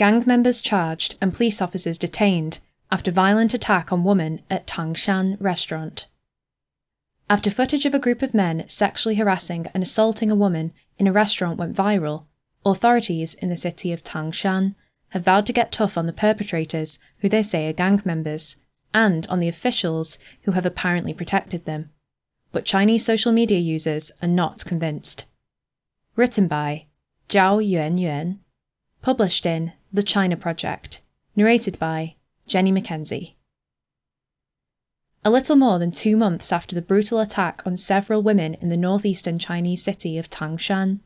Gang members charged and police officers detained after violent attack on woman at Tangshan restaurant. After footage of a group of men sexually harassing and assaulting a woman in a restaurant went viral, authorities in the city of Tangshan have vowed to get tough on the perpetrators, who they say are gang members, and on the officials who have apparently protected them. But Chinese social media users are not convinced. Written by Zhao Yuanyuan, published in The China Project, narrated by Jenny McKenzie. A little more than two months after the brutal attack on several women in the northeastern Chinese city of Tangshan,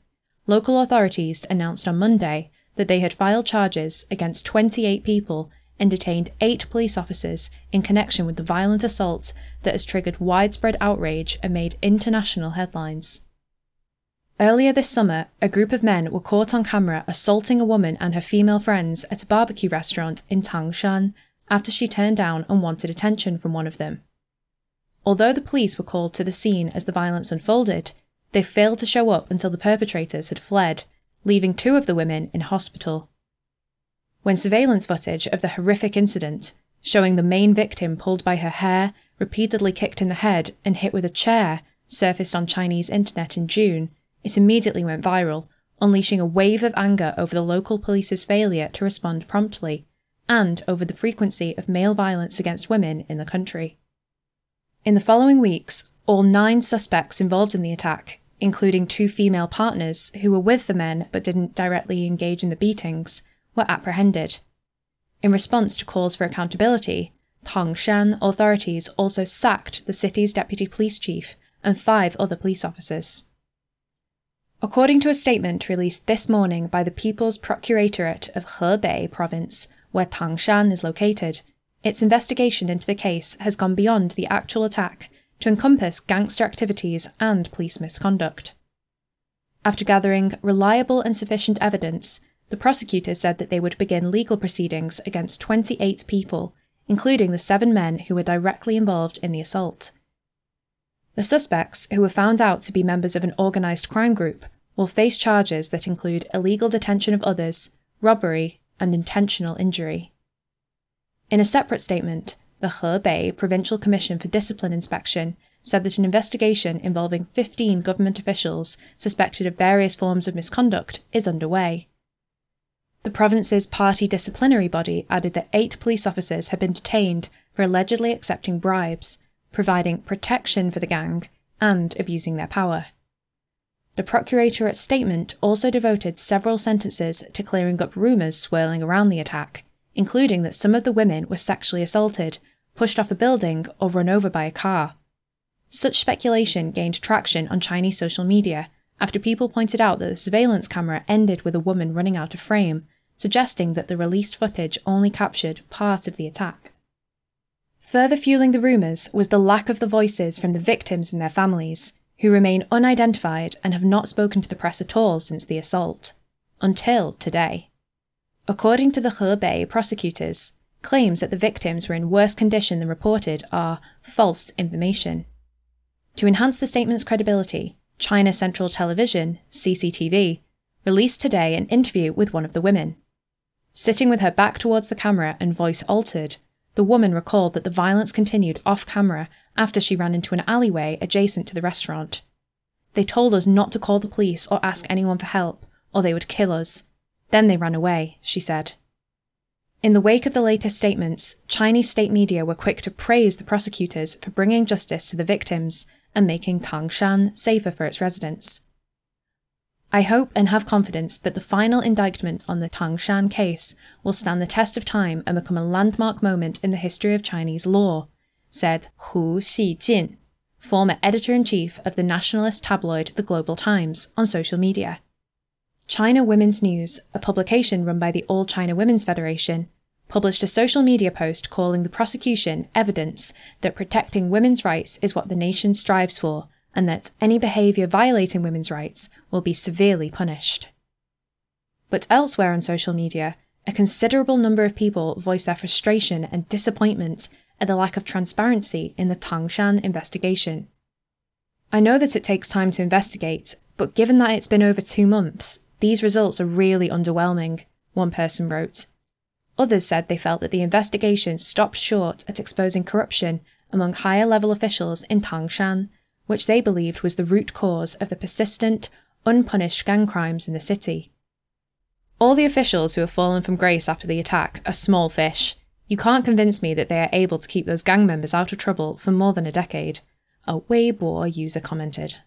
local authorities announced on Monday that they had filed charges against 28 people and detained eight police officers in connection with the violent assault that has triggered widespread outrage and made international headlines. Earlier this summer, a group of men were caught on camera assaulting a woman and her female friends at a barbecue restaurant in Tangshan after she turned down and wanted attention from one of them. Although the police were called to the scene as the violence unfolded, they failed to show up until the perpetrators had fled, leaving two of the women in hospital. When surveillance footage of the horrific incident, showing the main victim pulled by her hair, repeatedly kicked in the head, and hit with a chair, surfaced on Chinese internet in June, it immediately went viral, unleashing a wave of anger over the local police's failure to respond promptly, and over the frequency of male violence against women in the country. In the following weeks, all nine suspects involved in the attack, including two female partners who were with the men but didn't directly engage in the beatings, were apprehended. In response to calls for accountability, Tangshan authorities also sacked the city's deputy police chief and five other police officers. According to a statement released this morning by the People's Procuratorate of Hebei province, where Tangshan is located, its investigation into the case has gone beyond the actual attack to encompass gangster activities and police misconduct. After gathering reliable and sufficient evidence, the prosecutors said that they would begin legal proceedings against 28 people, including the seven men who were directly involved in the assault. The suspects, who were found out to be members of an organised crime group, will face charges that include illegal detention of others, robbery, and intentional injury. In a separate statement, the Hebei Provincial Commission for Discipline Inspection said that an investigation involving 15 government officials suspected of various forms of misconduct is underway. The province's party disciplinary body added that eight police officers had been detained for allegedly accepting bribes, providing protection for the gang, and abusing their power. The Procuratorate statement also devoted several sentences to clearing up rumours swirling around the attack, including that some of the women were sexually assaulted pushed off a building, or run over by a car. Such speculation gained traction on Chinese social media after people pointed out that the surveillance camera ended with a woman running out of frame, suggesting that the released footage only captured part of the attack. Further fueling the rumours was the lack of the voices from the victims and their families, who remain unidentified and have not spoken to the press at all since the assault. Until today. According to the Hebei prosecutors, claims that the victims were in worse condition than reported are false information. To enhance the statement's credibility, China Central Television, CCTV, released today an interview with one of the women. Sitting with her back towards the camera and voice altered, the woman recalled that the violence continued off camera after she ran into an alleyway adjacent to the restaurant. They told us not to call the police or ask anyone for help, or they would kill us. Then they ran away, she said. In the wake of the latest statements, Chinese state media were quick to praise the prosecutors for bringing justice to the victims and making Tangshan safer for its residents. I hope and have confidence that the final indictment on the Tangshan case will stand the test of time and become a landmark moment in the history of Chinese law, said Hu Xijin, former editor in chief of the nationalist tabloid The Global Times, on social media. China Women's News, a publication run by the All China Women's Federation, published a social media post calling the prosecution evidence that protecting women's rights is what the nation strives for and that any behaviour violating women's rights will be severely punished. But elsewhere on social media, a considerable number of people voiced their frustration and disappointment at the lack of transparency in the Tangshan investigation. I know that it takes time to investigate, but given that it's been over two months, these results are really underwhelming, one person wrote. Others said they felt that the investigation stopped short at exposing corruption among higher level officials in Tangshan, which they believed was the root cause of the persistent, unpunished gang crimes in the city. All the officials who have fallen from grace after the attack are small fish. You can't convince me that they are able to keep those gang members out of trouble for more than a decade, a Weibo user commented.